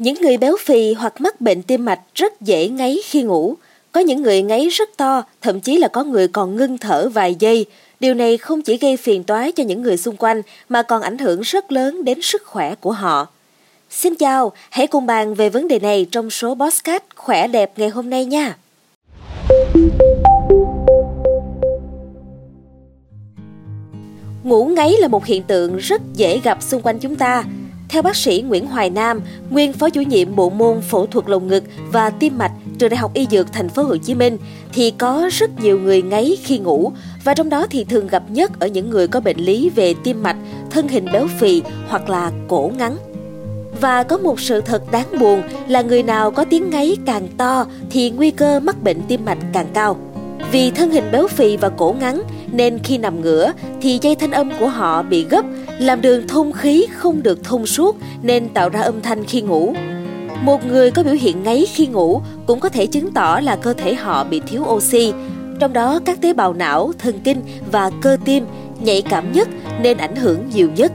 Những người béo phì hoặc mắc bệnh tim mạch rất dễ ngáy khi ngủ. Có những người ngáy rất to, thậm chí là có người còn ngưng thở vài giây. Điều này không chỉ gây phiền toái cho những người xung quanh mà còn ảnh hưởng rất lớn đến sức khỏe của họ. Xin chào, hãy cùng bàn về vấn đề này trong số Bosscat khỏe đẹp ngày hôm nay nha. Ngủ ngáy là một hiện tượng rất dễ gặp xung quanh chúng ta. Theo bác sĩ Nguyễn Hoài Nam, nguyên phó chủ nhiệm bộ môn phẫu thuật lồng ngực và tim mạch trường Đại học Y Dược Thành phố Hồ Chí Minh thì có rất nhiều người ngáy khi ngủ và trong đó thì thường gặp nhất ở những người có bệnh lý về tim mạch, thân hình béo phì hoặc là cổ ngắn. Và có một sự thật đáng buồn là người nào có tiếng ngáy càng to thì nguy cơ mắc bệnh tim mạch càng cao. Vì thân hình béo phì và cổ ngắn nên khi nằm ngửa thì dây thanh âm của họ bị gấp, làm đường thông khí không được thông suốt nên tạo ra âm thanh khi ngủ. Một người có biểu hiện ngáy khi ngủ cũng có thể chứng tỏ là cơ thể họ bị thiếu oxy, trong đó các tế bào não, thần kinh và cơ tim nhạy cảm nhất nên ảnh hưởng nhiều nhất.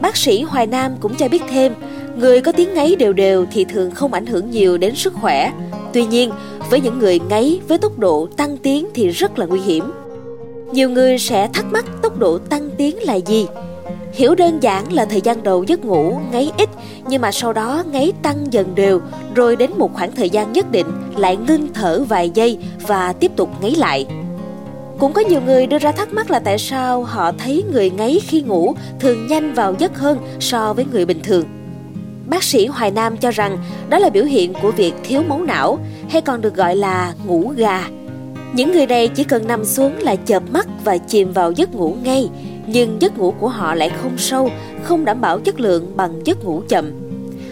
Bác sĩ Hoài Nam cũng cho biết thêm, người có tiếng ngáy đều đều thì thường không ảnh hưởng nhiều đến sức khỏe. Tuy nhiên, với những người ngáy với tốc độ tăng tiến thì rất là nguy hiểm. Nhiều người sẽ thắc mắc tốc độ tăng tiến là gì? Hiểu đơn giản là thời gian đầu giấc ngủ ngáy ít, nhưng mà sau đó ngáy tăng dần đều, rồi đến một khoảng thời gian nhất định lại ngưng thở vài giây và tiếp tục ngáy lại. Cũng có nhiều người đưa ra thắc mắc là tại sao họ thấy người ngáy khi ngủ thường nhanh vào giấc hơn so với người bình thường. Bác sĩ Hoài Nam cho rằng đó là biểu hiện của việc thiếu máu não hay còn được gọi là ngủ gà. Những người này chỉ cần nằm xuống là chợp mắt và chìm vào giấc ngủ ngay, nhưng giấc ngủ của họ lại không sâu, không đảm bảo chất lượng bằng giấc ngủ chậm.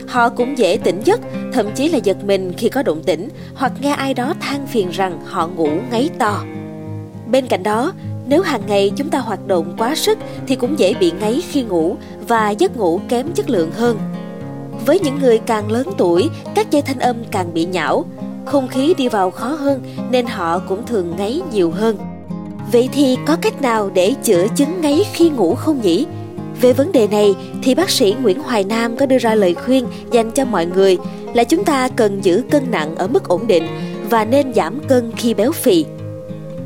Họ cũng dễ tỉnh giấc, thậm chí là giật mình khi có động tĩnh hoặc nghe ai đó than phiền rằng họ ngủ ngáy to. Bên cạnh đó, nếu hàng ngày chúng ta hoạt động quá sức thì cũng dễ bị ngáy khi ngủ và giấc ngủ kém chất lượng hơn. Với những người càng lớn tuổi, các dây thanh âm càng bị nhão, không khí đi vào khó hơn nên họ cũng thường ngáy nhiều hơn. Vậy thì có cách nào để chữa chứng ngáy khi ngủ không nhỉ? Về vấn đề này thì bác sĩ Nguyễn Hoài Nam có đưa ra lời khuyên dành cho mọi người là chúng ta cần giữ cân nặng ở mức ổn định và nên giảm cân khi béo phì.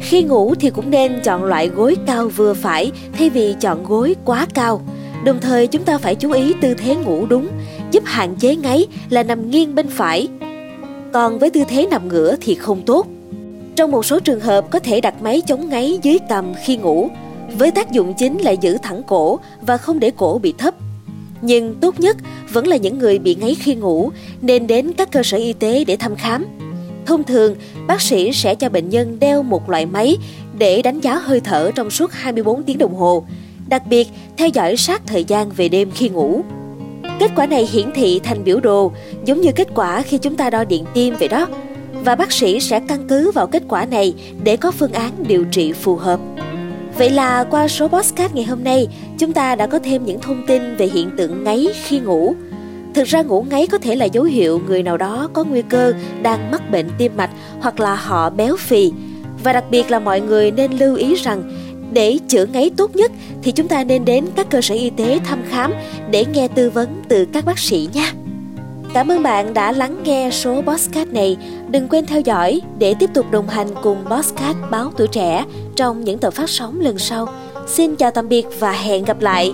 Khi ngủ thì cũng nên chọn loại gối cao vừa phải thay vì chọn gối quá cao. Đồng thời chúng ta phải chú ý tư thế ngủ đúng, giúp hạn chế ngáy là nằm nghiêng bên phải. Còn với tư thế nằm ngửa thì không tốt. Trong một số trường hợp có thể đặt máy chống ngáy dưới cằm khi ngủ, với tác dụng chính là giữ thẳng cổ và không để cổ bị thấp. Nhưng tốt nhất vẫn là những người bị ngáy khi ngủ nên đến các cơ sở y tế để thăm khám. Thông thường, bác sĩ sẽ cho bệnh nhân đeo một loại máy để đánh giá hơi thở trong suốt 24 tiếng đồng hồ, đặc biệt theo dõi sát thời gian về đêm khi ngủ. Kết quả này hiển thị thành biểu đồ giống như kết quả khi chúng ta đo điện tim vậy đó. Và bác sĩ sẽ căn cứ vào kết quả này để có phương án điều trị phù hợp. Vậy là qua số podcast ngày hôm nay, chúng ta đã có thêm những thông tin về hiện tượng ngáy khi ngủ. Thực ra ngủ ngáy có thể là dấu hiệu người nào đó có nguy cơ đang mắc bệnh tim mạch hoặc là họ béo phì. Và đặc biệt là mọi người nên lưu ý rằng để chữa ngáy tốt nhất, thì chúng ta nên đến các cơ sở y tế thăm khám để nghe tư vấn từ các bác sĩ nha. Cảm ơn bạn đã lắng nghe số Bosscat này. Đừng quên theo dõi để tiếp tục đồng hành cùng Bosscat báo tuổi trẻ trong những tập phát sóng lần sau. Xin chào tạm biệt và hẹn gặp lại.